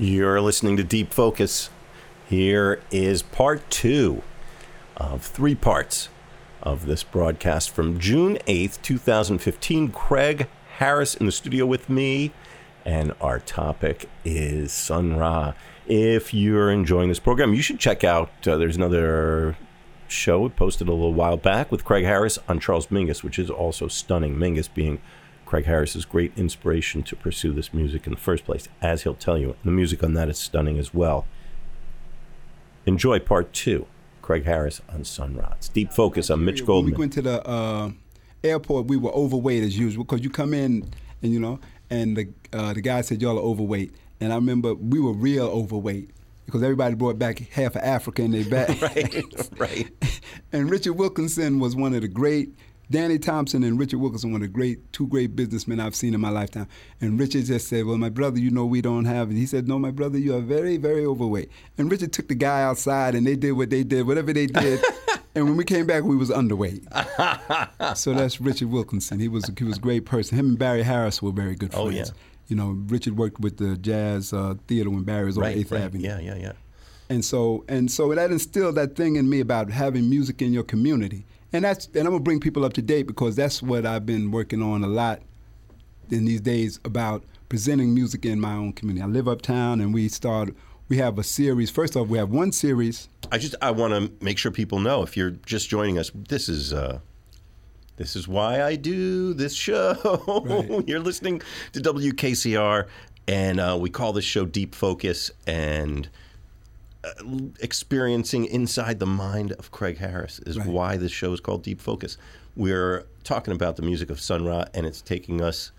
You're listening to Deep Focus. Here is part two of three parts of this broadcast from June 8th, 2015. Craig Harris in the studio with me, and our topic is Sun Ra. If you're enjoying this program, you should check out, uh, there's another show posted a little while back with Craig Harris on Charles Mingus, which is also stunning. Mingus being Craig Harris's great inspiration to pursue this music in the first place, as he'll tell you. The music on that is stunning as well. Enjoy part two. Craig Harris on Sun Ra. Deep Focus on Mitch Goldman. When we went to the uh, airport, we were overweight as usual because you come in and you know, and the uh, the guy said y'all are overweight, and I remember we were real overweight because everybody brought back half of Africa in their bag. right, right. and Richard Wilkinson was one of the great Danny Thompson and Richard Wilkinson, of the great two great businessmen I've seen in my lifetime. And Richard just said, "Well, my brother, you know we don't have." And he said, "No, my brother, you are very, very overweight." And Richard took the guy outside, and they did what they did, whatever they did. and when we came back, we was underweight. so that's Richard Wilkinson. He was he was a great person. Him and Barry Harris were very good friends. Oh yeah. You know, Richard worked with the Jazz uh, Theater when Barry was on Right, Eighth right. Avenue. Yeah, yeah, yeah. And so and so that instilled that thing in me about having music in your community. And that's and I'm gonna bring people up to date because that's what I've been working on a lot in these days about presenting music in my own community. I live uptown and we start we have a series. First off, we have one series. I just I want to make sure people know if you're just joining us, this is uh, this is why I do this show. Right. you're listening to WKCR, and uh, we call this show Deep Focus and. Uh, experiencing inside the mind of Craig Harris is Right. why this show is called Deep Focus. We're talking about the music of Sun Ra, and it's taking us,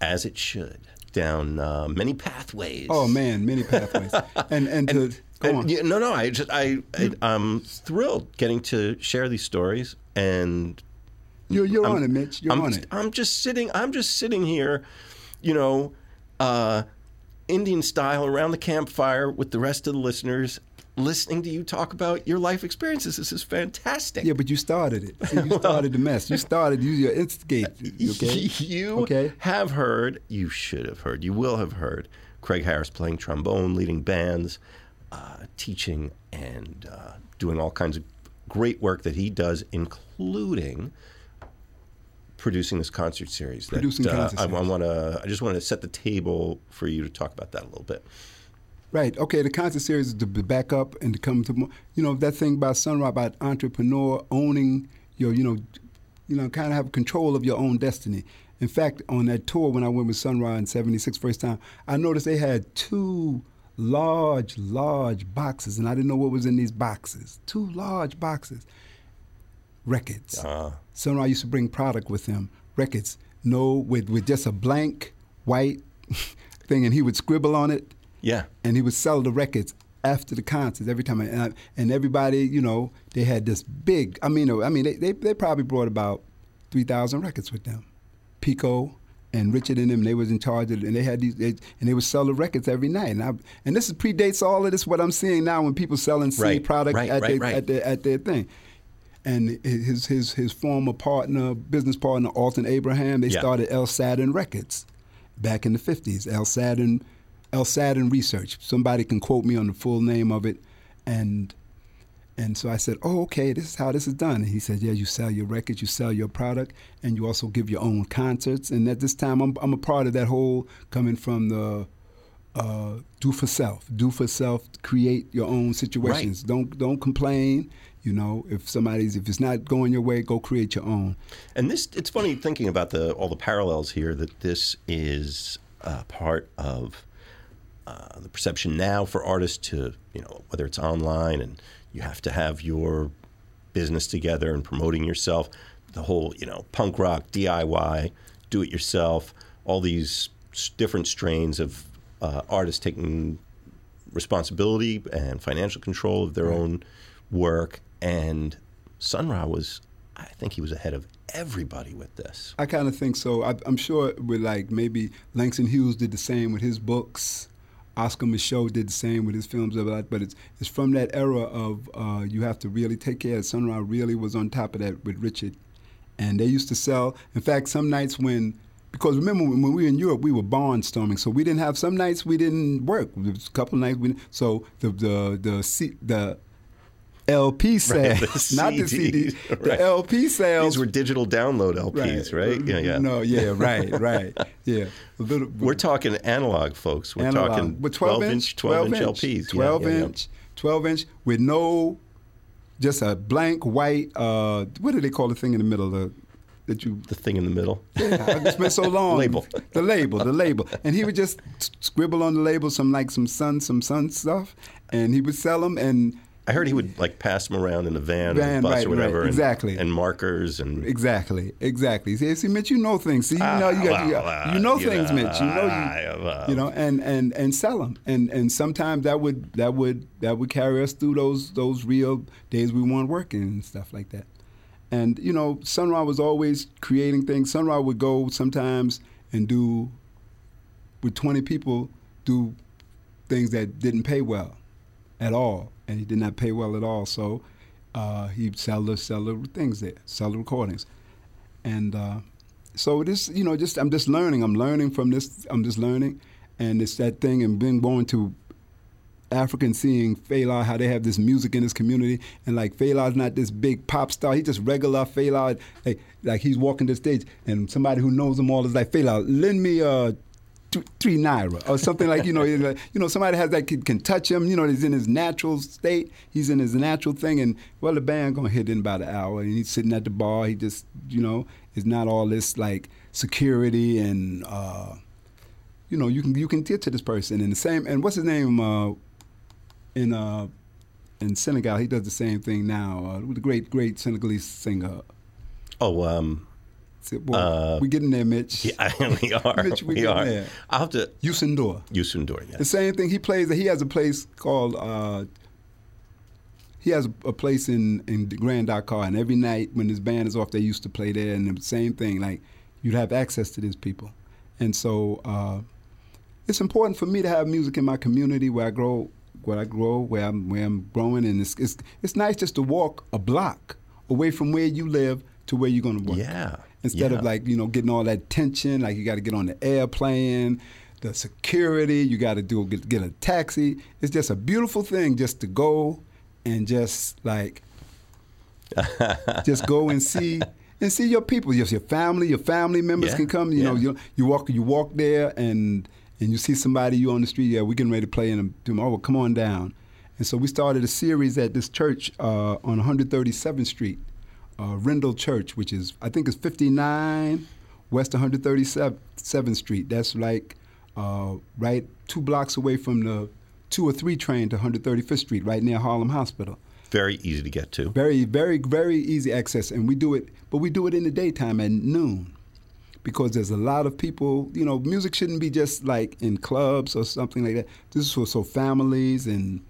as it should, down uh, many pathways. Oh man, many pathways. and and, to, go And, on. yeah, no, no. I just I, I I'm thrilled getting to share these stories, and You're you're I'm- on it, Mitch. You're I'm, on it. I'm just sitting. I'm just sitting here, you know, uh, Indian style around the campfire with the rest of the listeners, listening to you talk about your life experiences. This is fantastic. Yeah, but you started it. See, you started the mess. You started. You you instigate. Okay. You Okay. have heard, you should have heard, you will have heard Craig Harris playing trombone, leading bands, uh, teaching, and uh, doing all kinds of great work that he does, including producing this concert series. that, Producing uh, concert I, series. want to. I just want to set the table for you to talk about that a little bit. Right. Okay. The concert series is to be back up and to come to more. You know that thing about Sun Ra about entrepreneur owning your, you know, you know, kind of have control of your own destiny. In fact, on that tour when I went with Sun Ra in '76 first time, I noticed they had two large, large boxes, and I didn't know what was in these boxes. Two large boxes. Records. Uh, Sun Ra used to bring product with him, records, no, with, with just a blank white thing, and he would scribble on it yeah. and he would sell the records after the concerts every time. And, I, and everybody, you know, they had this big. I mean, I mean, they they, they probably brought about three thousand records with them. Pico and Richard and them, they was in charge of it, and they had these, they, and they would sell the records every night. And I, and this is predates all of this. What I'm seeing now when people selling Right, product right, at, right, their, at their at their thing. And his his his former partner, business partner, Alton Abraham, they Yeah. started El Saturn Records back in the 50s. El Saturn, El Saturn Research. Somebody can quote me on the full name of it. And and so I said, oh, okay, this is how this is done. And he said, yeah, you sell your records, you sell your product, and you also give your own concerts. And at this time, I'm, I'm a part of that whole coming from the uh, do for self, do for self, create your own situations. Don't don't complain. You know, if somebody's if it's not going your way, go create your own. And this, it's funny thinking about the all the parallels here. That this is uh, part of uh, the perception now for artists to, you know, whether it's online and you have to have your business together and promoting yourself. The whole, you know, punk rock, DIY, do it yourself. All these different strains of uh, artists taking responsibility and financial control of their own work. And Sun Ra was, I think he was ahead of everybody with this. I kind of think so. I, I'm sure with like maybe Langston Hughes did the same with his books. Oscar Micheaux did the same with his films but it's it's from that era of uh, you have to really take care. Sun Ra really was on top of that with Richard, and they used to sell. In fact, some nights when because remember when we were in Europe, we were barnstorming, so we didn't have some nights we didn't work. A couple nights we so the the the C, the LP sales, Right, the not the CDs, CD, the. LP sales. These were digital download LPs, right? Yeah, yeah. No, yeah, right, right, yeah. Little, We're talking analog, folks. We're analog. talking But 12 inch, 12 inch LPs. Yeah, 12 yeah, yeah. inch, 12 inch with no, just a blank white. Uh, what do they call the thing in the middle? The, that you The thing in the middle. yeah, I just spent so long. Label. The label, the label. And he would just scribble on the label some like some sun, some sun stuff, and he would sell them. And I heard he would like pass them around in a van, or Van, bus right, or whatever, right, and- exactly. and, markers and exactly, exactly. See, see, Mitch, you know things. See, you know, you, got, you, got- uh, you know you things, know, Mitch. You know, you, uh, you know, and and and sell them. And and sometimes that would that would that would carry us through those those real days we weren't working and stuff like that. And you know, Sun Ra was always creating things. Sun Ra would go sometimes and do with 20 people do things that didn't pay well at all, and he did not pay well at all. So uh, he'd sell the sell things there, sell the recordings, and uh, so this, you know, just I'm just learning. I'm learning from this. I'm just learning, and it's that thing. And being born to African seeing Fela, how they have this music in this community, and like Fela's not this big pop star. He's just regular Fela. Like, like he's walking the stage, and somebody who knows him all is like, Fela, lend me uh, th- three naira or something like you know, you know, somebody has that can, can touch him. You know, he's in his natural state. He's in his natural thing, and well, the band gonna hit in about an hour, and he's sitting at the bar. He just, you know, it's not all this like security and. Uh, you know, you can you can get to this person and the same. And what's his name? Uh, in uh, in Senegal, he does the same thing now. Uh, with the great great Senegalese singer. oh, um, Well, Uh, we getting there, Mitch. yeah, we are. Mitch, we we are. there. I'll have to. Youssou N'Dour, The same thing. He plays. That he has a place called. Uh, he has a place in in Grand Dakar, and every night when his band is off, they used to play there. And the same thing, like you'd have access to these people, and so uh, it's important for me to have music in my community where I grow, where I grow, where I'm where I'm growing, and it's it's it's nice just to walk a block away from where you live to where you're going to work Yeah. Instead yeah. of like you know getting all that tension like you got to get on the airplane the security you got to do get, get a taxi. It's just a beautiful thing just to go and just like just go and see and see your people just your family your family members Yeah, can come you know you you walk you walk there and and you see somebody you on the street yeah we're getting ready to play and them oh well, come on down. And so we started a series at this church uh, on 137th Street uh, Rendall Church, which is I think it's 59 West 137th Street. That's like uh, right two blocks away from the two or three train to 135th Street, right near Harlem Hospital. Very easy to get to. Very, very, very easy access, and we do it, but we do it in the daytime at noon, because there's a lot of people. You know, music shouldn't be just like in clubs or something like that. This is for so families and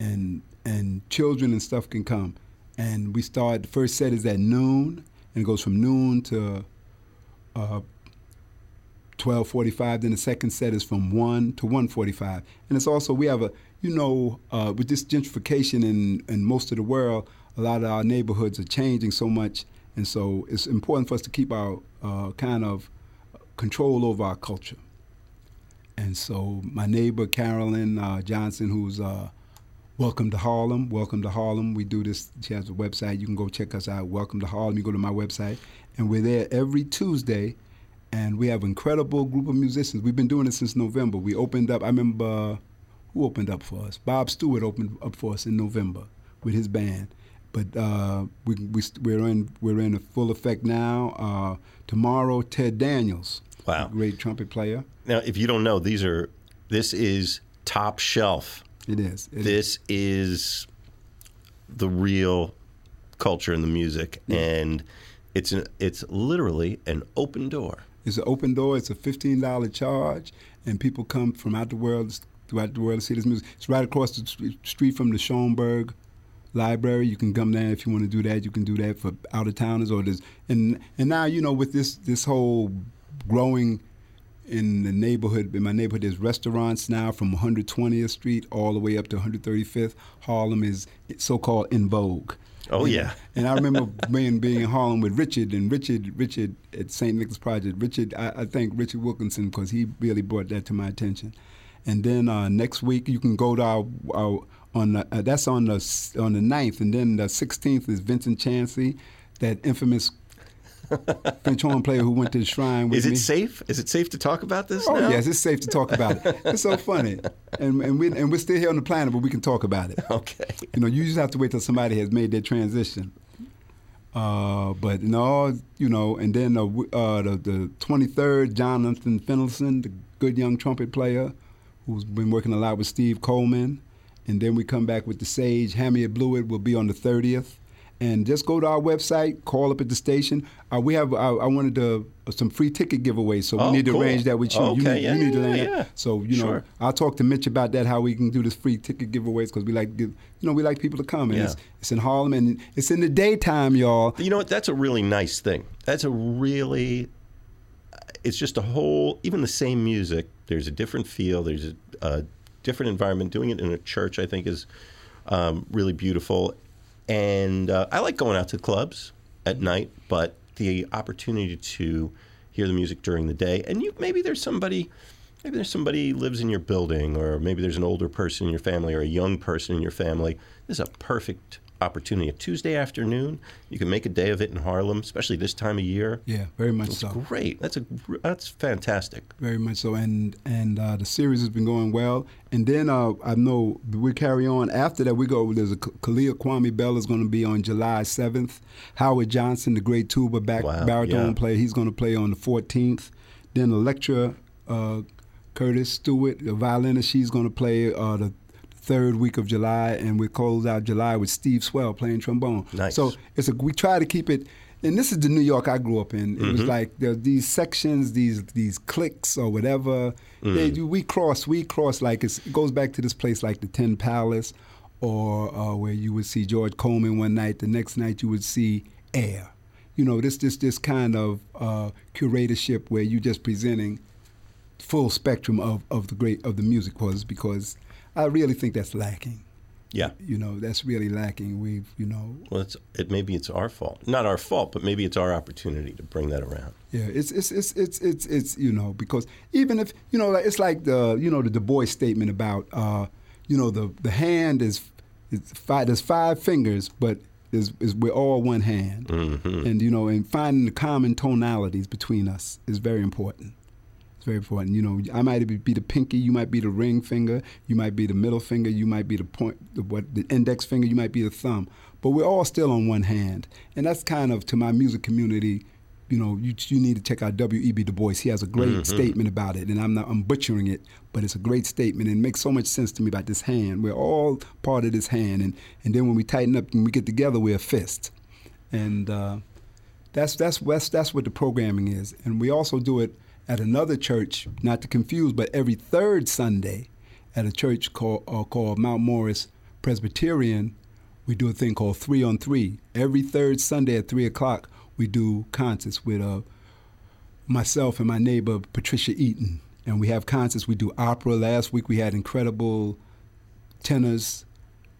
and and children and stuff can come. And we start. The first set is at noon, and it goes from noon to uh, 12:45. Then the second set is from one to 1:45, and it's also we have a you know uh, with this gentrification in in most of the world, a lot of our neighborhoods are changing so much, and so it's important for us to keep our uh, kind of control over our culture. And so my neighbor Carolyn uh, Johnson, who's uh, Welcome to Harlem. Welcome to Harlem. We do this. She has a website. You can go check us out. Welcome to Harlem. You go to my website, and we're there every Tuesday. And we have an incredible group of musicians. We've been doing it since November. We opened up. I remember who opened up for us. Bob Stewart opened up for us in November with his band. But uh, we, we we're in we're in a full effect now. Uh, tomorrow, Ted Daniels, Wow. great trumpet player. Now, if you don't know, these are this is top shelf. It is. It is. This is the real culture in the music, and it's an, it's literally an open door. It's an open door. It's a fifteen dollar charge, and people come from out the world, throughout the world to see this music. It's right across the street from the Schomburg Library. You can come there if you want to do that. You can do that for out of towners or this. And and now you know with this this whole growing in the neighborhood. In my neighborhood, there's restaurants now from 120th Street all the way up to 135th. Harlem is so-called in vogue. Oh yeah. and I remember being being in Harlem with Richard and Richard Richard at St. Nicholas Project. Richard, I, I thank Richard Wilkinson because he really brought that to my attention. And then uh, next week you can go to our, our on the, uh, that's on the on the 9th, and then the 16th is Vincent Chancey, that infamous French horn player who went to the shrine with Is it me. safe? Is it safe to talk about this Oh now? yes, it's safe to talk about it. It's so funny, and and we and we're still here on the planet, but we can talk about it. Okay. You know, you just have to wait till somebody has made their transition. Uh, but no, you know, and then uh, uh, the the twenty third, Jonathan Finlayson, the good young trumpet player, who's been working a lot with Steve Coleman, and then we come back with the Sage. Hamiet Bluiett will be on the thirtieth, and just go to our website, call up at the station. Uh, we have I, I wanted to, uh, some free ticket giveaways, so we Oh, need to arrange that with you. you need, yeah, you need to yeah, land yeah, that. yeah. So you know, Sure. I'll talk to Mitch about that, how we can do this free ticket giveaways because we like give, you know, we like people to come. And Yeah. it's, it's in Harlem and it's in the daytime, y'all. You know what? That's a really nice thing. That's a really. It's just a whole. Even the same music. There's a different feel. There's a, a different environment. Doing it in a church, I think, is um, really beautiful. And uh, I like going out to clubs at night, but the opportunity to hear the music during the day, and you maybe there's somebody. Maybe there's somebody lives in your building, or maybe there's an older person in your family, or a young person in your family. This is a perfect opportunity. A Tuesday afternoon, you can make a day of it in Harlem, especially this time of year. Yeah, very much It's so. great. That's a that's fantastic. Very much so. And and uh, the series has been going well. And then uh, I know we carry on. After that, we go. There's a Kalia Kwame Bell is going to be on July 7th. Howard Johnson, the great tuba back Wow, baritone yeah. player, he's going to play on the 14th. Then Electra uh, Curtis Stewart, the violinist, she's going to play uh, the third week of July, and we close out July with Steve Swell playing trombone. Nice. So it's a we try to keep it. And this is the New York I grew up in. It Mm-hmm. was like there, these sections, these these cliques or whatever. They, Mm. we cross, we cross like it's, it goes back to this place like the Tin Palace, or uh, where you would see George Coleman one night. The next night you would see Air. You know this this this kind of uh, curatorship where you're just presenting full spectrum of, of the great of the music was because I really think that's lacking. Yeah. You know that's really lacking. We've you know Well, it's it maybe it's our fault. Not our fault, but maybe it's our opportunity to bring that around. Yeah, it's it's it's it's it's, it's you know because even if you know like, it's like the you know the Du Bois statement about uh, you know the the hand is it's five there's five fingers but is is we're all one hand Mm-hmm. and you know and finding the common tonalities between us is very important. It's very important. You know, I might be be the pinky, you might be the ring finger, you might be the middle finger, you might be the point, the, what the index finger, you might be the thumb, but we're all still on one hand, and that's kind of to my music community. You know, you you need to check out W.E.B. Du Bois. He has a great statement about it, and I'm not I'm butchering it, but it's a great statement and it makes so much sense to me about this hand. We're all part of this hand, and and then when we tighten up and we get together, we're a fist, and. Uh, that's that's that's that's what the programming is, and we also do it at another church, not to confuse, but every third Sunday, at a church called uh, called Mount Morris Presbyterian, we do a thing called Three on Three. Every third Sunday at three o'clock, we do concerts with uh, myself and my neighbor Patricia Eaton, and we have concerts. We do opera. Last week we had incredible tenors,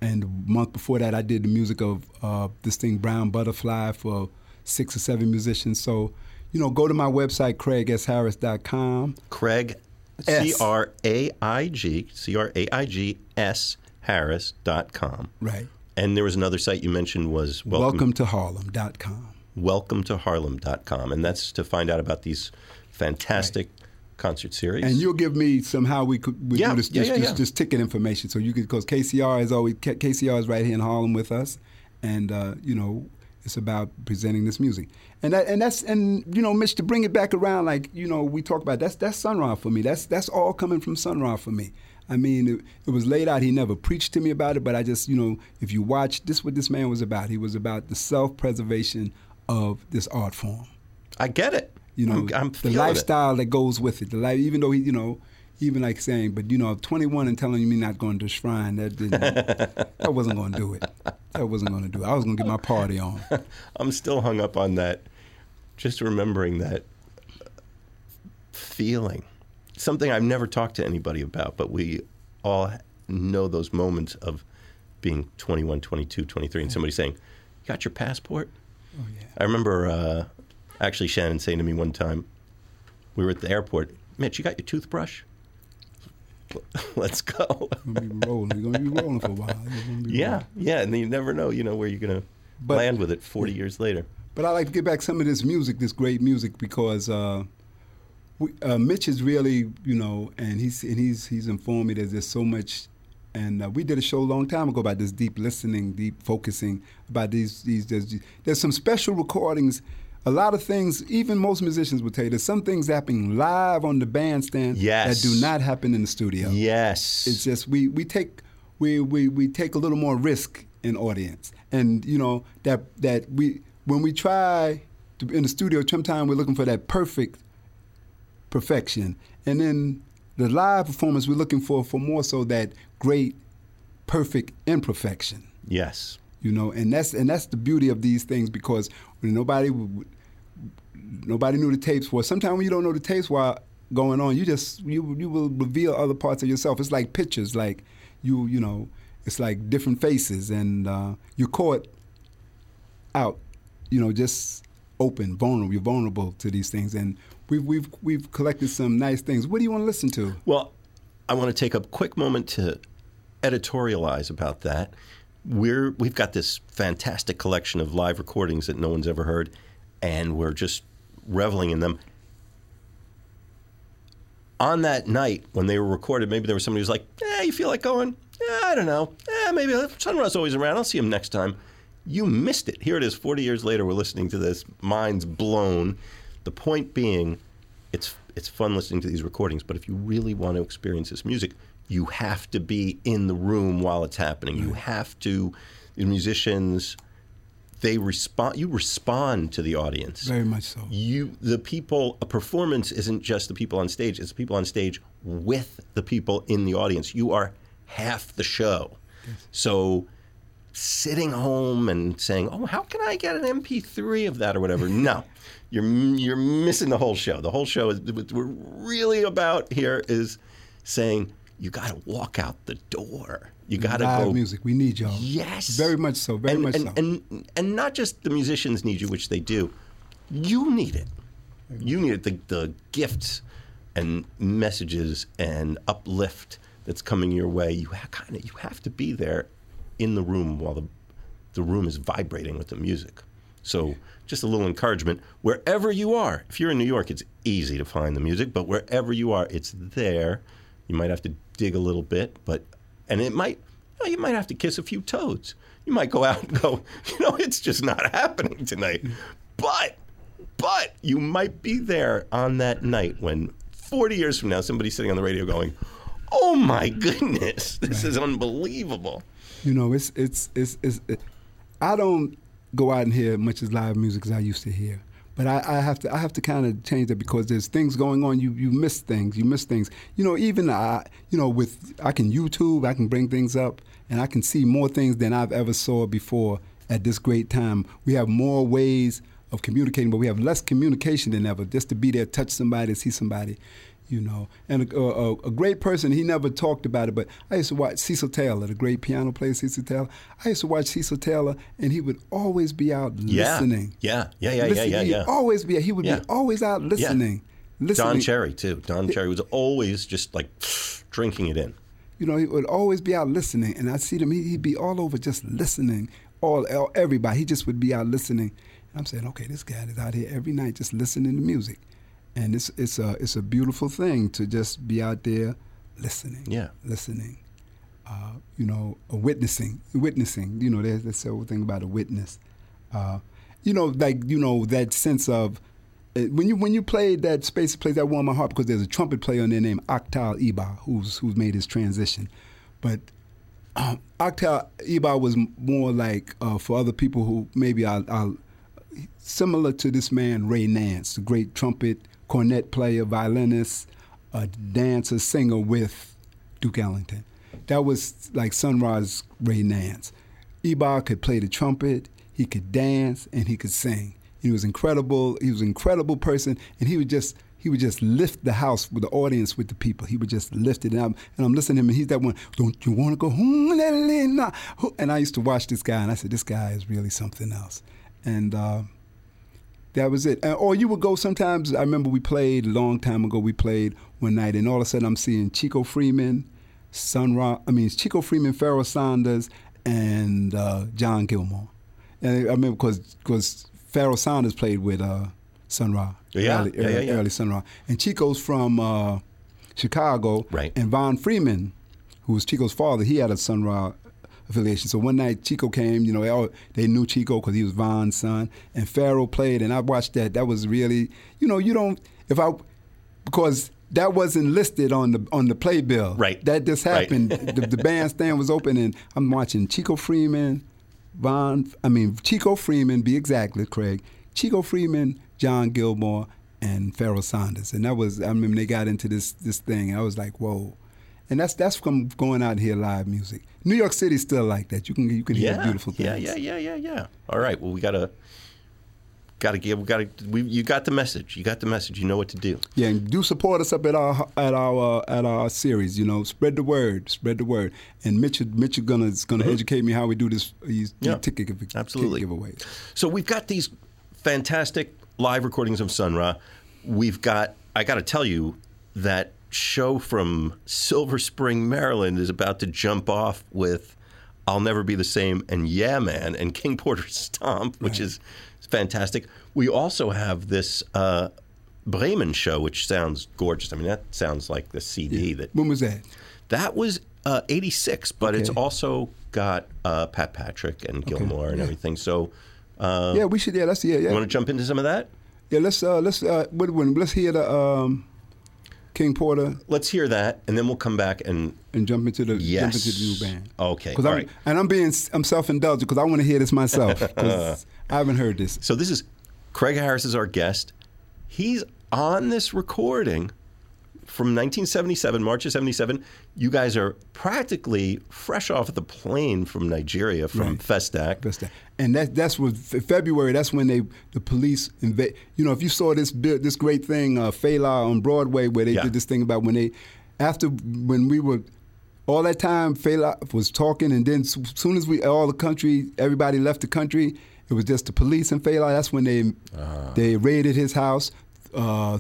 and the month before that I did the music of uh, this thing Brown Butterfly for six or seven musicians. So, you know, go to my website craigsharris.com. Craig, C R A I G, C R A I G S harris.com. Right. And there was another site you mentioned was welcome, Welcome to Harlem.com. welcome to Harlem.com. And that's to find out about these fantastic concert series. And you'll give me some how we could we Yeah, do this, yeah, yeah, this ticket information. So you could because KCR is always KCR is right here in Harlem with us, and uh, you know it's about presenting this music. And that and that's and you know Mitch to bring it back around like you know we talk about that's that's Sun Ra for me. That's that's all coming from Sun Ra for me. I mean, it, it was laid out. He never preached to me about it, but I just, you know, if you watch, this what this man was about. He was about the self-preservation of this art form I get it. you know, I'm, I'm the lifestyle that goes with it. The life, even though he, you know, even like saying, but you know, 21 and telling me not going to shrine, that didn't, that wasn't going to do it. That wasn't going to do it. I was going to get my party on. I'm still hung up on that. Just remembering that feeling something I've never talked to anybody about, but we all know those moments of being 21, 22, 23, and somebody saying, "You got your passport?" Oh yeah. I remember uh, actually Shannon saying to me one time, we were at the airport, Mitch, you got your toothbrush? Let's go. We're gonna be rolling. We're gonna be rolling for a while. We're gonna be yeah, rolling. yeah, and you never know, you know, where you're gonna But- land with it 40 years later. But I like to get back some of this music, this great music, because uh, we, uh, Mitch is really, you know, and he's and he's he's informed me that there's so much. And uh, we did a show a long time ago about this deep listening, deep focusing about these these. There's, there's some special recordings. A lot of things, even most musicians would tell you, there's some things happening live on the bandstand Yes. that do not happen in the studio. Yes. It's just we we take we, we we take a little more risk in audience, and you know that that we when we try to, in the studio, sometimes we're looking for that perfect perfection, and then the live performance we're looking for for more so that great perfect imperfection yes. you know and that's and that's the beauty of these things because when nobody nobody knew the tapes were. Sometimes when you don't know the tapes while going on you just you you will reveal other parts of yourself. It's like pictures like you you know it's like different faces and uh, you're caught out you know just open vulnerable you're vulnerable to these things. And we've we've we've collected some nice things. What do you want to listen to? Well, I want to take a quick moment to editorialize about that. We're we've got this fantastic collection of live recordings that no one's ever heard, and we're just reveling in them. On that night when they were recorded, maybe there was somebody who's like, "Eh, you feel like going? Eh, I don't know. Eh, maybe Sun Ra's always around. I'll see him next time." You missed it. Here it is, 40 years later. We're listening to this. Minds blown. The point being, it's it's fun listening to these recordings, but if you really want to experience this music, you have to be in the room while it's happening. You have to. The musicians, they respond. You respond to the audience. very much so You, the people. A performance isn't just the people on stage. It's the people on stage with the people in the audience. You are half the show. So sitting home and saying, "Oh, how can I get an MP3 of that or whatever?" No, you're you're missing the whole show. The whole show is what we're really about here is saying you got to walk out the door. You got to go. music we need y'all Yes, very much so very and, much and, so and and not just the musicians need you, which they do. You need it. You need it. The the gifts and messages and uplift that's coming your way. You kind of you have to be there in the room while the the room is vibrating with the music. So just a little encouragement wherever you are. If you're in New York, it's easy to find the music, but wherever you are, it's there. You might have to dig a little bit, but and it might you, know, you might have to kiss a few toads. You might go out and go, you know, it's just not happening tonight. But but you might be there on that night when 40 years from now somebody's sitting on the radio going, "Oh my goodness, this is unbelievable." You know, it's it's it's, it's it, I don't go out and hear much as live music as I used to hear. But I, I have to I have to kind of change that because there's things going on. You you miss things. You miss things. You know, even I you know with I can YouTube. I can bring things up, and I can see more things than I've ever saw before at this great time. We have more ways of communicating, but we have less communication than ever. Just to be there, touch somebody, see somebody you know. And a, a, a, great person, he never talked about it, but I used to watch Cecil Taylor, the great piano player Cecil Taylor. I used to watch Cecil Taylor, and he would always be out Yeah. listening. Yeah, yeah, yeah, yeah, Listen- yeah, he'd yeah. Always be. He would Yeah. be always out listening. Listening. Don Cherry too. Don Cherry was always just like drinking it in. You know, he would always be out listening, and I see him. He, he'd be all over just listening. All, all everybody. He just would be out listening. And I'm saying, okay, this guy is out here every night just listening to music, and it's it's a it's a beautiful thing to just be out there listening. Yeah. listening. Uh, you know, witnessing, witnessing. You know, there's this whole thing about a witness. Uh, you know, like you know that sense of uh, when you when you played that space plays that warm my heart because there's a trumpet player in there named Ahk Tal Ebah who's who's made his transition, but um, Octal Iba was more like uh, for other people who maybe I'll, I'll similar to this man Ray Nance, the great trumpet cornet player, violinist, a dancer, singer with Duke Ellington. That was like Sun Ra's Ray Nance. Ebah could play the trumpet, he could dance, and he could sing. He was incredible. He was an incredible person, and he would just he would just lift the house with the audience with the people. He would just lift it up. And I'm listening to him, and he's that one, don't you want to go? And I used to watch this guy, and I said, this guy is really something else. And uh, that was it. Or you would go sometimes, I remember we played a long time ago, we played one night, and all of a sudden I'm seeing Chico Freeman, Sun Ra, I mean, Chico Freeman, Pharoah Sanders, and uh, John Gilmore. And I remember because because Pharoah Sanders played with uh, Sun Ra, yeah, early, yeah, yeah, yeah. early Sun Ra, and Chico's from uh, Chicago, Right. And Von Freeman, who was Chico's father, he had a Sun Ra affiliation. So one night Chico came, you know, they, all, they knew Chico because he was Von's son, and Pharoah played, and I watched that. That was really, you know, you don't if I because that wasn't listed on the on the playbill. Right. That just Right. happened. the, the bandstand was open, and I'm watching Chico Freeman, Von. I mean Chico Freeman, be exactly, Craig. Chico Freeman, John Gilmore, and Pharoah Sanders, and that was. I remember they got into this this thing. I was like, whoa. And that's that's from going out and hear live music. New York City's still like that. You can you can hear yeah, beautiful things. yeah, yeah, yeah, yeah. Yeah. All right. Well, we gotta, gotta give, we gotta. We, you got the message. You got the message. You know what to do. Yeah, and do support us up at our at our uh, at our series. You know, spread the word, spread the word. And Mitch, Mitchell is gonna is gonna educate me how we do this. These, Mm-hmm. Yeah, ticket give, absolutely. ticket giveaways. So we've got these fantastic live recordings of Sun Ra. We've got. I got to tell you that show from Silver Spring, Maryland, is about to jump off with "I'll Never Be the Same" and "Yeah Man" and King Porter Stomp, which is fantastic. We also have this. Uh, Bremen show, which sounds gorgeous. I mean, that sounds like the CD that When was that? that was uh, 86, but it's also got uh, Pat Patrick and Gilmore and yeah. everything. So, uh, yeah, we should. Yeah, let's yeah yeah. you want to jump into some of that? yeah. Let's uh, let's uh, let's hear the um, King Porter Let's hear that, and then we'll come back and and jump into the Yes. jump into the new band. Okay, all I'm right. and I'm being I'm self indulgent because I want to hear this myself. I haven't heard this. So this is Craig Harris is our guest. He's on this recording from 1977, March of 77. You guys are practically fresh off the plane from Nigeria from Right. Festac. That. And that that's what February. That's when they the police invade. You know, if you saw this this great thing, uh, Fela on Broadway, where they Yeah. did this thing about when they after when we were all that time, Fela was talking, and then as soon as we all the country, everybody left the country. It was just the police and Fela. That's when they they raided his house. Uh,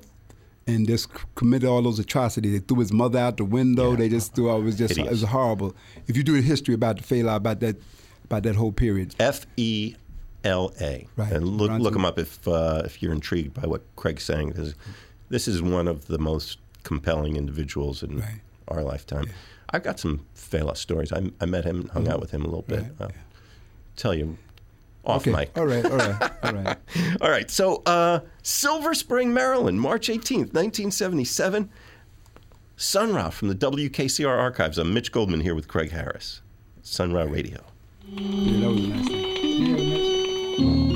and just committed all those atrocities. They threw his mother out the window. They just threw. It was just it was horrible. If you do a history about the Fela, about that, about that whole period, F E L A. Right. And look, Ronson. look them up if uh, if you're intrigued by what Craig's saying, because this is one of the most compelling individuals in Right. our lifetime. I've got some Fela stories. I, I met him, hung out with him a little bit. Mm-hmm. Right. I'll tell you off okay. mic. All right, all right, all right. All right. So, uh, Silver Spring, Maryland, March 18th, 1977. Sun Ra from the WKCR archives. I'm Mitch Goldman here with Craig Harris. Sun Ra Radio. Yeah, that was a nice thing. Yeah, nice.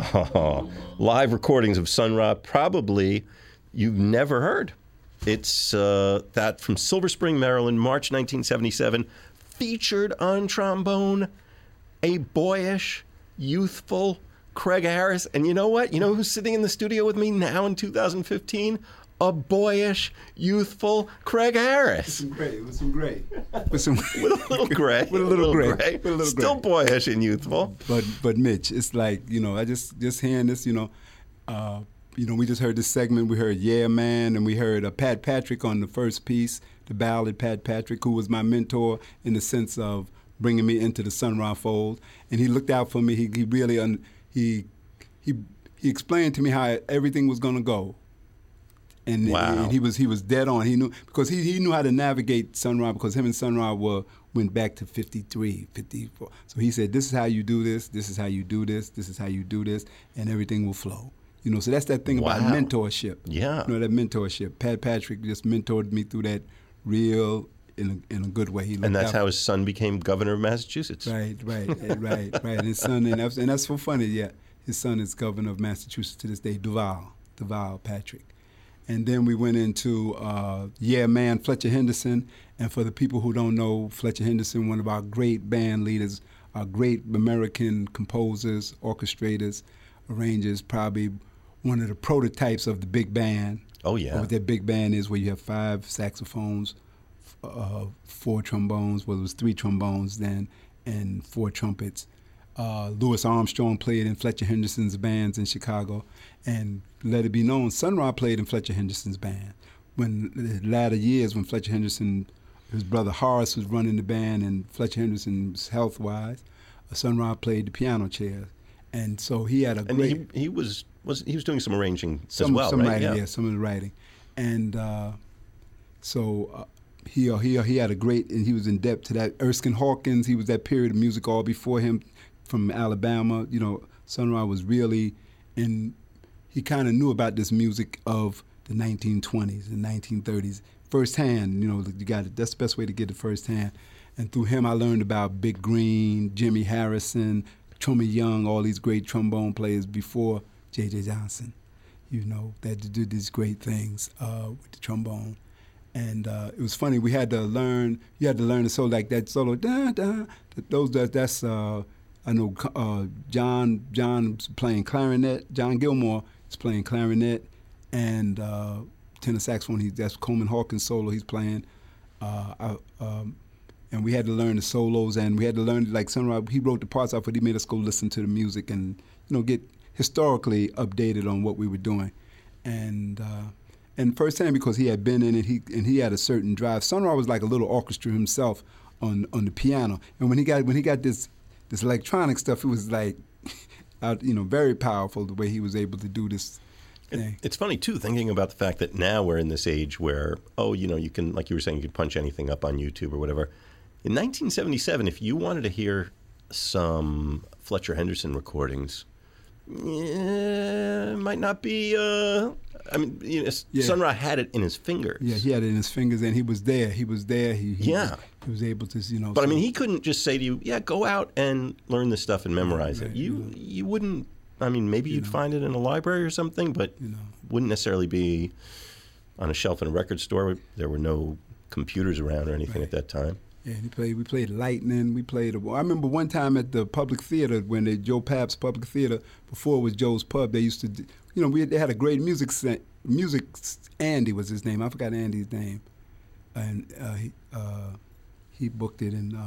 Live recordings of Sun Ra, probably you've never heard. It's uh, that from Silver Spring, Maryland, March 1977, featured on trombone a boyish, youthful Craig Harris. And you know what? You know who's sitting in the studio with me now in 2015? A boyish, youthful Craig Harris. Some gray, with some gray, with some with a little gray, with a little, gray, with a little still gray. boyish and youthful. But but Mitch, it's like you know, I just just hearing this, you know, uh, you know, we just heard this segment. We heard Yeah Man, and we heard uh, Pat Patrick on the first piece, the ballad. Pat Patrick, who was my mentor in the sense of bringing me into the Sun Ra fold, and he looked out for me. He, he really un, he he he explained to me how everything was going to go. And, Wow. and he was he was dead on. He knew because he, he knew how to navigate Sun Ra because him and Sun Ra were went back to 53, 54. So he said, "This is how you do this. This is how you do this. This is how you do this, and everything will flow." You know, so that's that thing about mentorship. Yeah. you know that mentorship. Pat Patrick just mentored me through that real in a, in a good way. He And that's out how his son became governor of Massachusetts. Right, right, right, right. And his son, and that's, and that's so funny. Yeah, his son is governor of Massachusetts to this day, Deval, Deval Patrick. And then we went into uh, Yeah Man, Fletcher Henderson. And for the people who don't know, Fletcher Henderson, one of our great band leaders, our great American composers, orchestrators, arrangers, probably one of the prototypes of the big band. Oh, yeah. What that big band is, where you have five saxophones, uh, four trombones, well, it was three trombones then, and four trumpets. Uh, Louis Armstrong played in Fletcher Henderson's bands in Chicago, and let it be known, Sun Ra played in Fletcher Henderson's band. When the latter years, when Fletcher Henderson, his brother Horace was running the band, and Fletcher Henderson's health wise, uh, Sun Ra played the piano chair, and so he had a And great he, he was was he was doing some arranging some, as well, some right? writing, yeah. some of the writing, and uh, so uh, he he he had a great, and he was in depth to that. Erskine Hawkins, he was that period of music all before him, from Alabama. You know, Sun Ra was really, and he kind of knew about this music of the 1920s and 1930s firsthand. You know, you got it. That's the best way to get it firsthand. And through him, I learned about Big Green, Jimmy Harrison, Trummy Young, all these great trombone players before J.J. Johnson. You know, that did these great things uh, with the trombone. And uh, it was funny. We had to learn. You had to learn the solo like that solo. Da da. Those that that's. Uh, I know uh, John John's playing clarinet. John Gilmore playing clarinet, and uh, tenor saxophone. He, that's Coleman Hawkins solo. He's playing. Uh, I, um, and we had to learn the solos, and we had to learn like Sun Ra. He wrote the parts out, but he made us go listen to the music and you know get historically updated on what we were doing, and uh, and firsthand because he had been in it, he and he had a certain drive. Sun Ra was like a little orchestra himself on on the piano, and when he got when he got this this electronic stuff, it was like, out, you know, very powerful the way he was able to do this thing. It's funny too, thinking about the fact that now we're in this age where, oh, you know, you can, like you were saying, you could punch anything up on YouTube or whatever. In 1977, if you wanted to hear some Fletcher Henderson recordings, eh, might not be. Uh, I mean, you know, Yeah. Sun Ra had it in his fingers. Yeah, he had it in his fingers, and he was there. He was there. He, he Yeah. was, he was able to, you know. But I mean, he couldn't just say to you, "Yeah, go out and learn this stuff and memorize it." Right, You you know. you wouldn't. I mean, maybe you'd find it in a library or something, but You know. wouldn't necessarily be on a shelf in a record store. There were no computers around or anything at that time. Yeah, he played. We played Lightning. We played. I remember one time at the Public Theater when the Joe Papp's Public Theater before it was Joe's Pub. They used to, you know, we they had a great music se- music. Andy was his name. I forgot Andy's name, and uh, he uh, he booked it. And uh,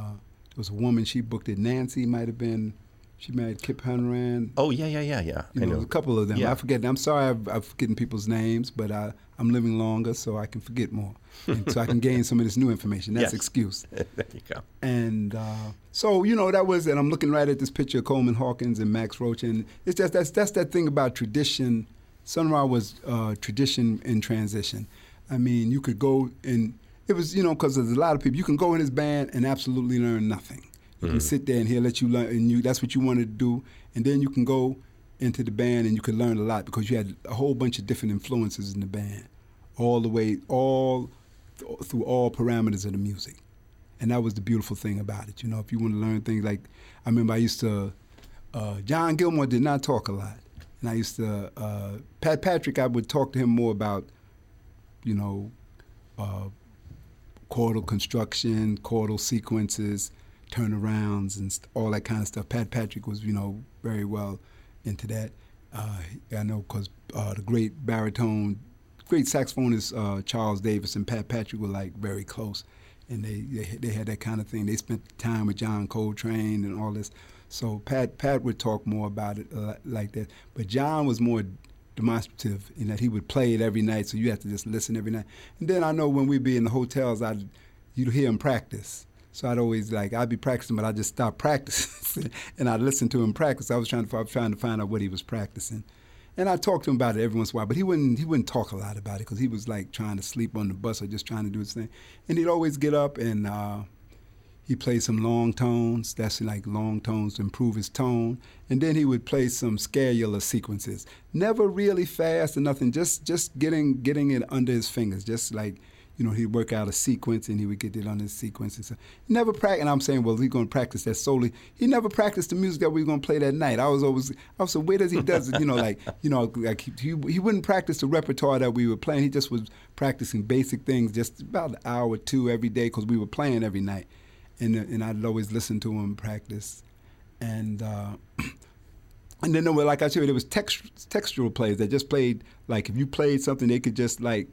there was a woman. She booked it. Nancy might have been. She married Kip Hunran. Oh yeah, yeah, yeah, yeah. You I know, know. a couple of them. Yeah. I forget. I'm sorry, I've, I'm forgetting people's names, but I, I'm living longer, so I can forget more, and so I can gain some of this new information. That's Yes. excuse. there you go. And uh, so you know that was, and I'm looking right at this picture of Coleman Hawkins and Max Roach, and it's just that's that's that thing about tradition. Sun Ra was uh, tradition in transition. I mean, you could go and it was you know because there's a lot of people you can go in his band and absolutely learn nothing. You can sit there and he'll let you learn, and you that's what you wanted to do, and then you can go into the band and you can learn a lot because you had a whole bunch of different influences in the band, all the way all th- through all parameters of the music and that was the beautiful thing about it. You know, if you want to learn things like, I remember I used to, uh, John Gilmore did not talk a lot, and I used to uh, Pat Patrick. I would talk to him more about, you know, uh, chordal construction, chordal sequences, turnarounds, and all that kind of stuff. Pat Patrick was, you know, very well into that. Uh, I know because uh, the great baritone, great saxophonist uh, Charles Davis and Pat Patrick were like very close, and they, they they had that kind of thing. They spent time with John Coltrane and all this. So Pat Pat would talk more about it uh, like that, but John was more demonstrative in that he would play it every night, so you have to just listen every night. And then I know when we'd be in the hotels, I'd you'd hear him practice. So I'd always like I'd be practicing, but I just stop practicing and I'd listen to him practice. I was trying to I was trying to find out what he was practicing, and I talked to him about it every once in a while. But he wouldn't he wouldn't talk a lot about it because he was like trying to sleep on the bus or just trying to do his thing. And he'd always get up and uh, he played some long tones. That's like long tones to improve his tone. And then he would play some scalar sequences. Never really fast or nothing. Just just getting getting it under his fingers. Just like you know, he'd work out a sequence and he would get it on his sequence and so he never practice and I'm saying, well, he's gonna practice that solely. He never practiced the music that we were gonna play that night. I was always I was like, where does he does it? You know, like you know, like he, he wouldn't practice the repertoire that we were playing. He just was practicing basic things just about an hour or two every day because we were playing every night. And, and I'd always listen to him practice. And uh, and then there were, like I said, there was text, textural players that just played like if you played something, they could just like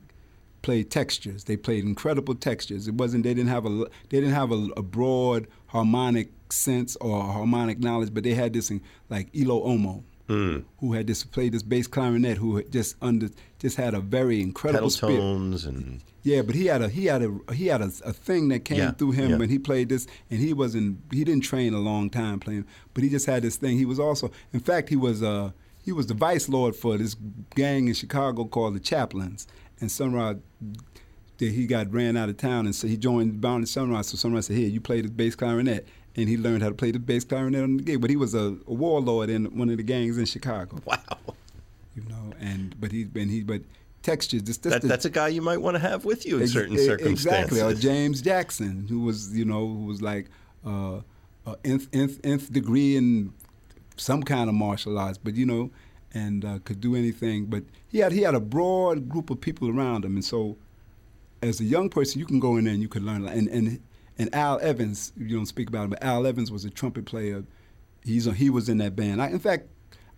play textures. They played incredible textures. It wasn't they didn't have a they didn't have a, a broad harmonic sense or harmonic knowledge, but they had this in, like Eloe Omoe, Mm. who had this played this bass clarinet, who had just under just had a very incredible Pedal spirit. tones and Yeah, but he had a he had a he had a, a thing that came Yeah, through him yeah. when he played this, and he wasn't he didn't train a long time playing, but he just had this thing. He was also, in fact, he was uh he was the vice lord for this gang in Chicago called the Chaplains, and Sun Ra. that He got ran out of town, and so he joined Bound and Sun Ra. So Sun Ra said, "Here, you play the bass clarinet," and he learned how to play the bass clarinet on the gig. But he was a, a warlord in one of the gangs in Chicago, wow. you know. And but he's been he but textures. This, this That, that's a guy you might want to have with you in Ex- certain e- circumstances. Exactly. Or James Jackson, who was, you know, who was like uh, uh, nth, nth, nth degree in some kind of martial arts, but you know, and uh, could do anything. But he had he had a broad group of people around him, and so as a young person, you can go in there and you can learn. And and and Al Evans, you don't speak about him, but Al Evans was a trumpet player. He's a, he was in that band. I, in fact,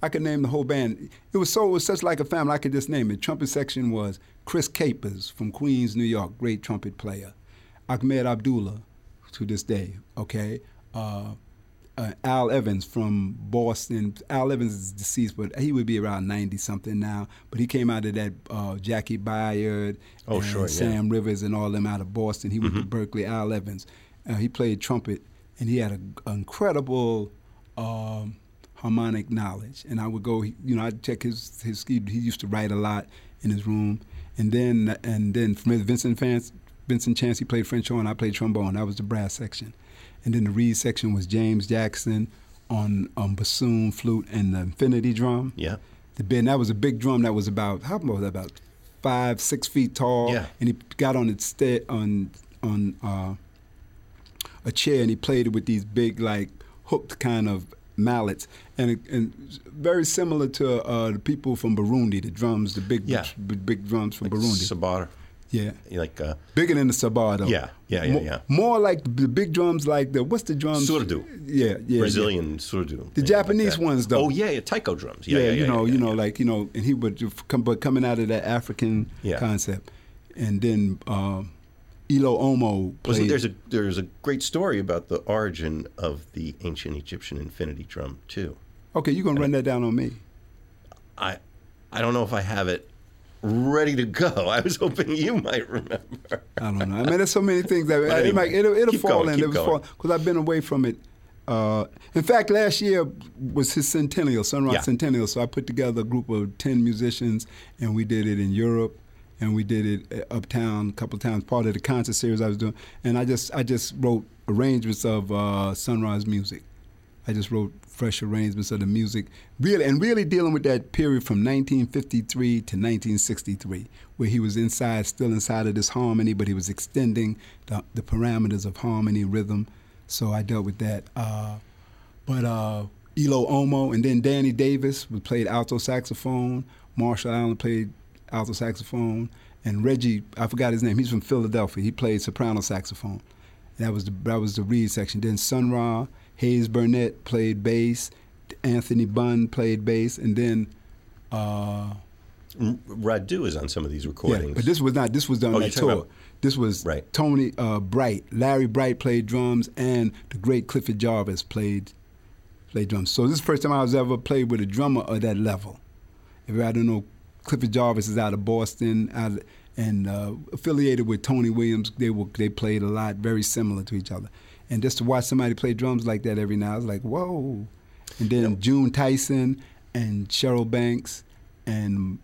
I could name the whole band. It was so it was such like a family. I could just name it. Trumpet section was Chris Capers from Queens, New York, great trumpet player. Ahmed Abdullah, to this day. Okay. Uh, uh, Al Evans from Boston. Al Evans is deceased, but he would be around ninety something now. But he came out of that uh, Jaki Byard, Oh, sure, yeah. Sam Rivers, and all them out of Boston. He went to Mhm. Berklee. Al Evans, uh, he played trumpet, and he had an incredible um, harmonic knowledge. And I would go, you know, I'd check his his. He, he used to write a lot in his room, and then and then from Vincent Fans, Vincent Chancey, he played French horn. I played trombone. That was the brass section, and then the reed section was James Jackson on on bassoon, flute, and the infinity drum. yeah. The big, that was a big drum that was about how that about five six feet tall. Yeah. And he got on its on on uh, a chair and he played it with these big like hooked kind of mallets and and very similar to uh, the people from Burundi, the drums, the big Yeah. big, big drums from Like Burundi. Sabar. Yeah. Like uh, Bigger than the sabar though. Yeah, yeah, yeah, More, yeah. more like the big drums, like the what's the drums? Surdo. Yeah, yeah. Brazilian surdo. The Japanese like ones, though. Oh yeah, yeah, taiko drums. Yeah, Yeah, yeah, you know, yeah, you know, yeah. like you know, and he would come, but coming out of that African Yeah. concept, and then um, Eloe Omoe played. there's a there's a great story about the origin of the ancient Egyptian infinity drum too. okay, you're gonna run that down on me? I I don't know if I have it ready to go. I was hoping you might remember. I don't know. I mean, there's so many things that But it might, it'll, it'll fall going, in. It'll fall because I've been away from it. Uh, in fact, last year was his centennial, Sun Ra's Yeah. Centennial. So I put together a group of ten musicians, and we did it in Europe, and we did it uh, uptown a couple of times. Part of the concert series I was doing, and I just I just wrote arrangements of uh, Sun Ra's music. I just wrote fresh arrangements of the music, really, and really dealing with that period from 1953 to 1963, where he was inside, still inside of this harmony, but he was extending the, the parameters of harmony, rhythm. So I dealt with that. Uh, but uh, Eloe Omoe, and then Danny Davis played alto saxophone. Marshall Allen played alto saxophone, and Reggie I forgot his name. He's from Philadelphia. He played soprano saxophone. That was the that was the Reed section. Then Sun Ra, Hayes Burnett played bass. Anthony Bunn played bass, and then. Uh, Radu is on some of these recordings. Yeah, but this was not. This was done oh, that tour. This was right. Tony uh, Bright, Larry Bright played drums, and the great Clifford Jarvis played played drums. So this is the first time I was ever played with a drummer of that level. If I don't know, Clifford Jarvis is out of Boston, out of, and uh, affiliated with Tony Williams. They were they played a lot, very similar to each other. And just to watch somebody play drums like that every now, I was like, whoa. And then yep. June Tyson and Cheryl Banks and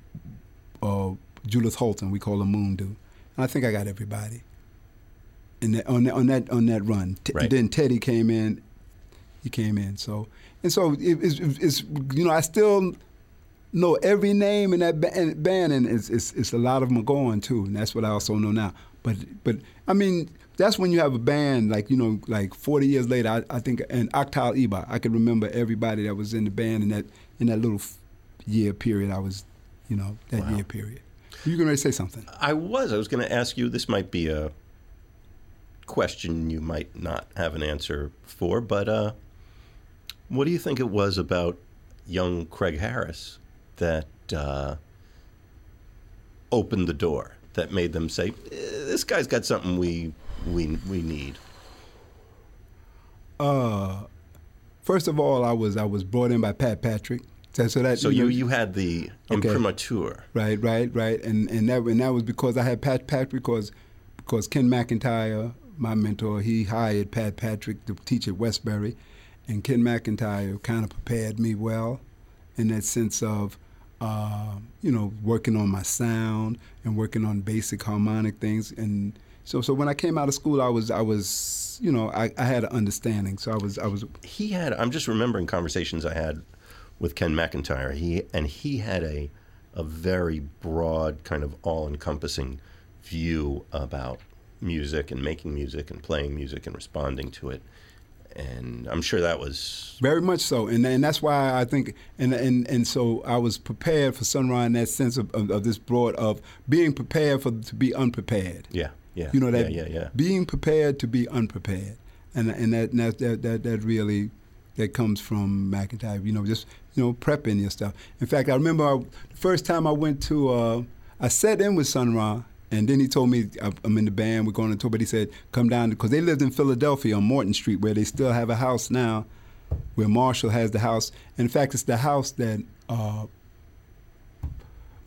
uh, Judith Holton. We call her Moon Dew. And I think I got everybody. And that, on that on that on that run, T- right. then Teddy came in. He came in. So and so it, it's, it's you know I still know every name in that band, and it's, it's, it's a lot of them are going too, and that's what I also know now. But but I mean, that's when you have a band like you know like 40 years later. I, I think and Octal Iba, I could remember everybody that was in the band in that in that little year period. I was you know, that wow. year period. You going to say something? I was. I was going to ask you. This might be a question you might not have an answer for, but uh, what do you think it was about young Craig Harris that uh, opened the door, that made them say, eh, "This guy's got something we we we need"? Uh, first of all, I was I was brought in by Pat Patrick so that so you, know, you had the okay. imprimatur, right, right, right, and and that and that was because I had Pat Patrick because because Ken McIntyre, my mentor, he hired Pat Patrick to teach at Westbury, and Ken McIntyre kind of prepared me well, in that sense of. Uh, you know, working on my sound and working on basic harmonic things, and so so when I came out of school, I was I was you know I, I had an understanding. So I was I was. He had. I'm just remembering conversations I had with Ken McIntyre. He and he had a a very broad, kind of all-encompassing view about music and making music and playing music and responding to it. And I'm sure that was very much so, and and that's why I think, and and and so I was prepared for Sun Ra in that sense of, of, of, this broad of being prepared for to be unprepared. Yeah, yeah. You know that yeah, yeah, yeah. being prepared to be unprepared, and and that and that, that that that really that comes from McIntyre. You know, just you know, prepping your stuff. In fact, I remember I, the first time I went to, uh, I sat in with Sun Ra, and then he told me I'm in the band. We're going to tour, but he said come down because they lived in Philadelphia on Morton Street, where they still have a house now, where Marshall has the house. And in fact, it's the house that. Uh,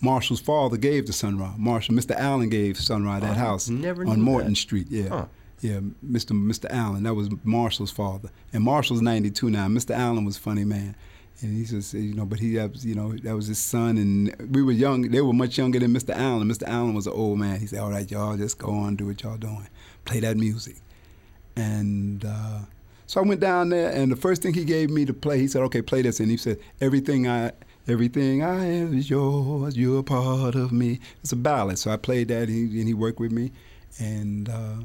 Marshall's father gave to Sun Ra. Marshall, Mr. Allen gave Sun Ra that oh, house on Morton that. Street. Yeah. Huh. Yeah, Mr. Mr. Allen. That was Marshall's father, and Marshall's 92 now. Mr. Allen was funny man, and he just you know, but he you know that was his son, and we were young. They were much younger than Mr. Allen. Mr. Allen was an old man. He said, "All right, y'all, just go on, do what y'all doing, play that music," and. Uh, so I went down there, and the first thing he gave me to play, he said, "Okay, play this." And he said, "Everything I, everything I am is yours. You're a part of me." It's a ballad, so I played that, and he, and he worked with me, and uh,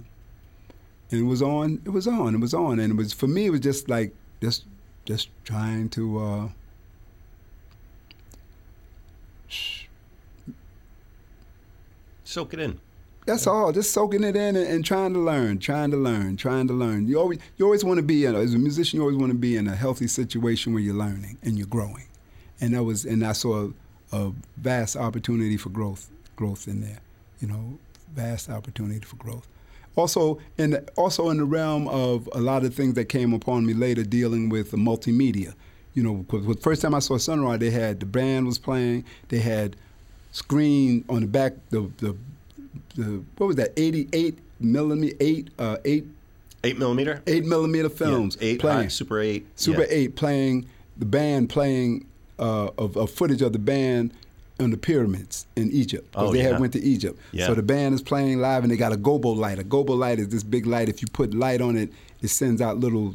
and it was on. It was on. It was on, and it was for me. It was just like just just trying to. Uh, Soak it in. That's all. Just soaking it in and, and, trying to learn, trying to learn, trying to learn. You always, you always want to be in, as a musician. You always want to be in a healthy situation where you're learning and you're growing. And that was, and I saw a, a vast opportunity for growth, growth in there. You know, vast opportunity for growth also in the, also in the realm of a lot of things that came upon me later dealing with the multimedia. You know, because the first time I saw Sun Ra, they had the band was playing, they had screen on the back, the the, the what was that, 88 millimeter, eight uh, eight. Eight millimeter. Eight millimeter films. Yeah, eight playing Super Eight. Super yeah. Eight playing the band playing uh, of, of footage of the band on the pyramids in Egypt because oh, they yeah. had went to Egypt. Yeah. So the band is playing live and they got a gobo light. A gobo light is this big light. If you put light on it, it sends out little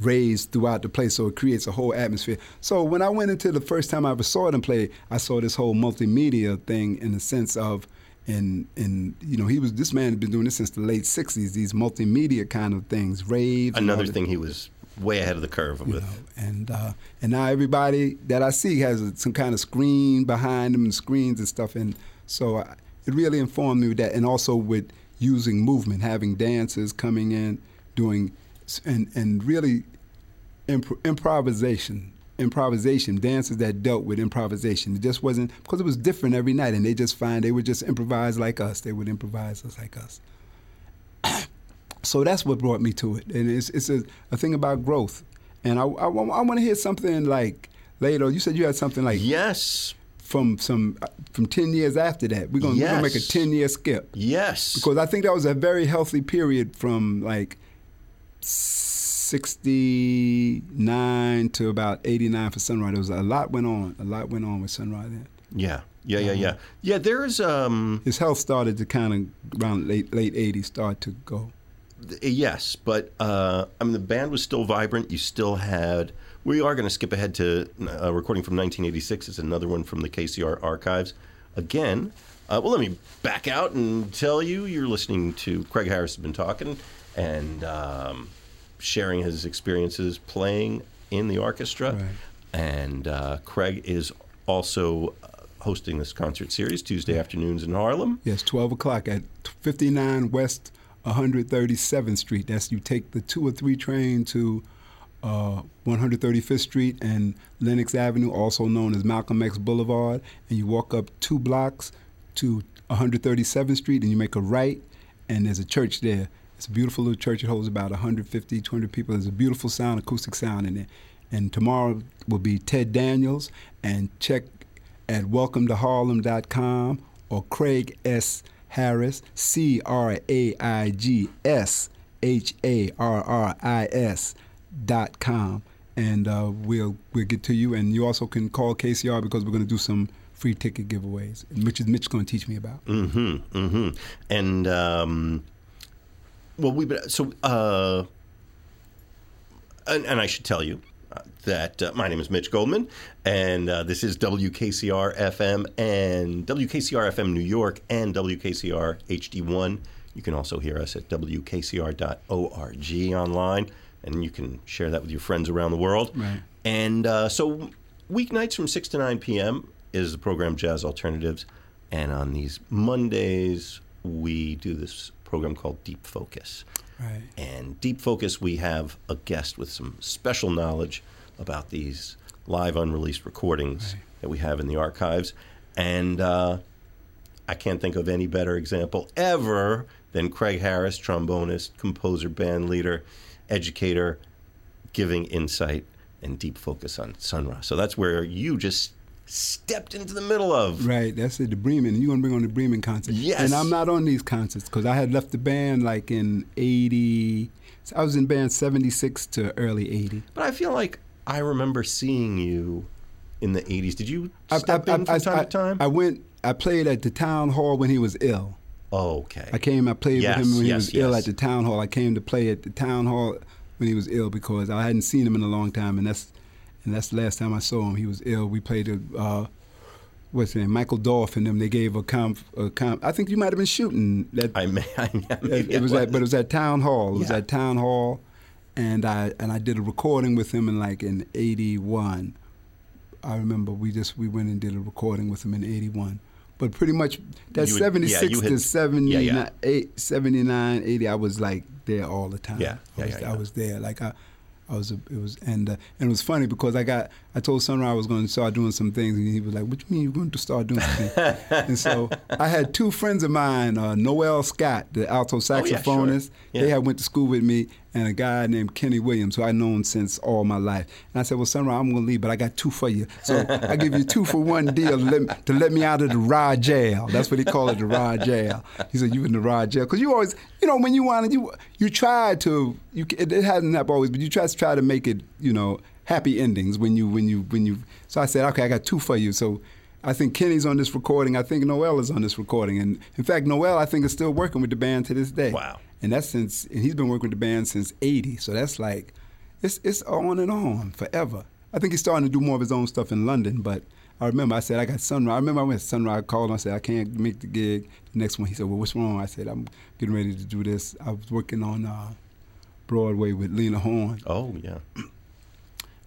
rays throughout the place, so it creates a whole atmosphere. So when I went into the first time I ever saw them play, I saw this whole multimedia thing in the sense of. And and you know he was this man had been doing this since the late '60s. These multimedia kind of things, rave. Another thing he was way ahead of the curve you know, and uh, and now everybody that I see has some kind of screen behind them and screens and stuff, and so I, it really informed me with that, and also with using movement, having dancers coming in, doing, and and really impro- improvisation, improvisation, dances that dealt with improvisation. It just wasn't because it was different every night, and they just find they would just improvise like us. They would improvise us like us. So that's what brought me to it, and it's it's a, a thing about growth. And I I, want to hear something like later. You said you had something like Yes, from some from ten years after that. We're gonna, we're gonna make a ten year skip yes. because I think that was a very healthy period from like 69 to about 89 for Sun Ra. There was a lot went on. A lot went on with Sun Ra then. yeah, yeah, yeah, yeah. Uh-huh. Yeah, there's um His health started to kind of around late late 80s start to go. Yes, but uh I mean the band was still vibrant. You still had we are going to skip ahead to a recording from 1986. It's another one from the KCR archives. Again, uh, well, let me back out and tell you you're listening to Craig Harris has been talking and um, sharing his experiences playing in the orchestra. Right. And uh, Craig is also uh, hosting this concert series Tuesday afternoons in Harlem. Yes, 12 o'clock at 59 West 137th Street. That's you take the two or three train to uh, 135th Street and Lenox Avenue, also known as Malcolm X Boulevard, and you walk up two blocks to 137th Street and you make a right, and there's a church there. It's a beautiful little church. It holds about 150, 200 people. There's a beautiful sound, acoustic sound in there. And tomorrow will be Ted Daniels, and check at welcometoharlem.com or Craig S. Harris, C R A I G S H A R R I S dot com, and uh, we'll we'll get to you. And you also can call KCR because we're going to do some free ticket giveaways, which is Mitch going to teach me about. Mm-hmm. Mm-hmm. And um, well, we so uh, and, and I should tell you that uh, my name is Mitch Goldman, and uh, this is WKCR FM and WKCR FM New York and WKCR HD1. You can also hear us at WKCR.org online, and you can share that with your friends around the world. Right. And uh, so, weeknights from 6 to 9 p.m. is the program Jazz Alternatives. And on these Mondays, we do this program called Deep Focus. Right. And Deep Focus, we have a guest with some special knowledge about these live unreleased recordings Right. that we have in the archives. And uh, I can't think of any better example ever than Craig Harris, trombonist, composer, band leader, educator, giving insight and deep focus on Sun Ra. So that's where you just stepped into the middle of. Right, that's it. The Bremen. You're gonna bring on the Bremen concert. Yes. And I'm not on these concerts because I had left the band like in '80. So I was in band '76 to early '80. But I feel like I remember seeing you in the 80s. Did you I- step I- in from I- time I- to time? I went. I played at the town hall when he was ill. oh, okay. I came. I played Yes, with him when yes, he was ill at the town hall. I came to play at the town hall when he was ill because I hadn't seen him in a long time, and that's and that's the last time I saw him. He was ill. We played a. Uh, What's his name? Michael Dorf and them. They gave a comp. A comp I think you might have been shooting that I may, I, it, it was at, but it was at town hall. It was Yeah. at town hall, and I and I did a recording with him in like in '81. I remember we just we went and did a recording with him in '81. But pretty much that You would- yeah, 76 to had- 79, yeah, yeah. eight- 79, 80, I was like there all the time. Yeah, I was, yeah, yeah. I was there. Like I, I was. It was and uh, and it was funny because I got. I told Sun Ra I was going to start doing some things, and he was like, "What do you mean you're going to start doing something?" and so I had two friends of mine, uh, Noel Scott, the alto Oh, yeah, sure. saxophonist. Yeah. They had went to school with me, and a guy named Kenny Williams, who I've known since all my life. And I said, "Well, Sun Ra, I'm going to leave, but I got two for you. So I give you two for one deal to let, me, to let me out of the raw jail. That's what he called it, the raw jail." He said, "You in the raw jail because you always, you know, when you wanted you you try to you it, it hasn't happened always, but you try to try to make it, you know." Happy endings when you when you when you. So I said, okay, I got two for you. So I think Kenny's on this recording. I think Noel is on this recording, and in fact, Noel I think is still working with the band to this day. Wow. And that's since and he's been working with the band since '80. So that's like, it's it's on and on forever. I think he's starting to do more of his own stuff in London. But I remember I said I got Sun Ra. I remember I went to Sun Ra. I called him. I said I can't make the gig. The next one, he said, Well, what's wrong? I said I'm getting ready to do this. I was working on uh, Broadway with Lena Horne. Oh yeah.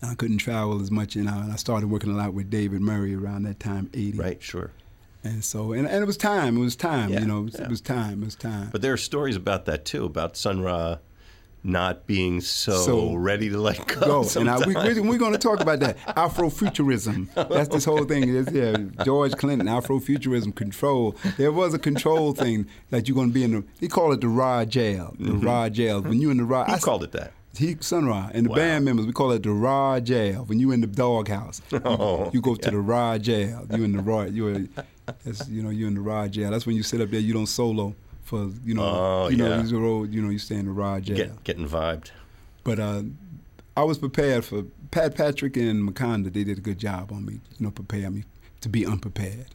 And I couldn't travel as much, you know, and I started working a lot with David Murray around that time, 80. Right. Sure. And so, and, and it was time. It was time. Yeah, you know, it was, yeah. it was time. It was time. But there are stories about that too, about Sun Ra not being so, So- ready to let go. Go. And I, we, we're going to talk about that. Afrofuturism. That's this whole thing. Is, yeah, George Clinton, Afrofuturism, control. There was a control thing that you're going to be in the, he called it the Ra jail. The mm-hmm. Ra jail. When you're in the Ra. Who I- called it that? He Sun Ra and the Wow. band members we call it the Ra jail. When you in the doghouse, you, Oh, you go to the Ra jail. You in the Ra. You you know you in the Ra jail. That's when you sit up there. You don't solo for you know Oh, you know yeah. you road. You know you stay in the Ra jail. Get, getting vibed. But uh, I was prepared for Pat Patrick and Makanda. They did a good job on me. You know, prepare me to be unprepared.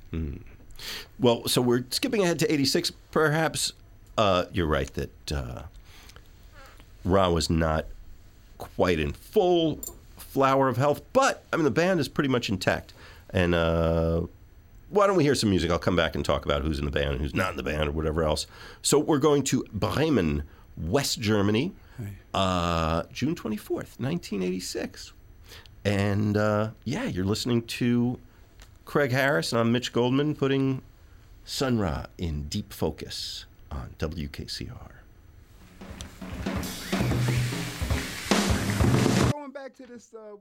Well, so we're skipping ahead to 86. Perhaps uh, you're right that uh, Ra was not quite in full flower of health, but I mean, the band is pretty much intact. And uh, why don't we hear some music? I'll come back and talk about who's in the band and who's not in the band or whatever else. So we're going to Bremen, West Germany, uh, June 24th, 1986. And uh, yeah, you're listening to Craig Harris, and I'm Mitch Goldman putting Sun Ra in deep focus on WKCR. Going back to this, uh,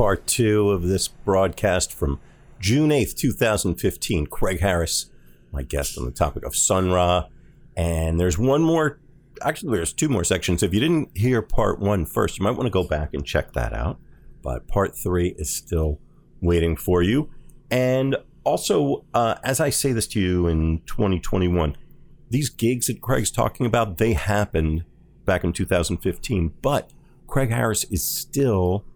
part two of this broadcast from June 8th, 2015. Craig Harris, my guest on the topic of Sun Ra. And there's one more, actually, there's two more sections. If you didn't hear part one first, you might want to go back and check that out. But part three is still waiting for you. And also, uh, as I say this to you in 2021, these gigs that Craig's talking about, they happened back in 2015, but Craig Harris is still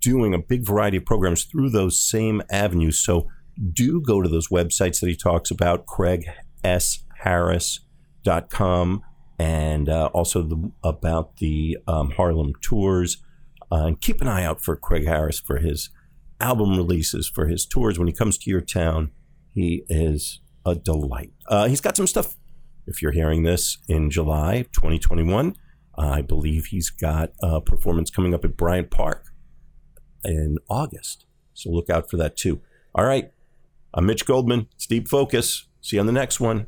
doing a big variety of programs through those same avenues. So do go to those websites that he talks about, craigsharris.com, and uh, also the, about the um, Harlem tours. Uh, and keep an eye out for Craig Harris for his album releases, for his tours. When he comes to your town, he is a delight. Uh, he's got some stuff, if you're hearing this in July 2021. I believe he's got a performance coming up at Bryant Park in August. So look out for that too. All right. I'm Mitch Goldman, It's Deep Focus. See you on the next one.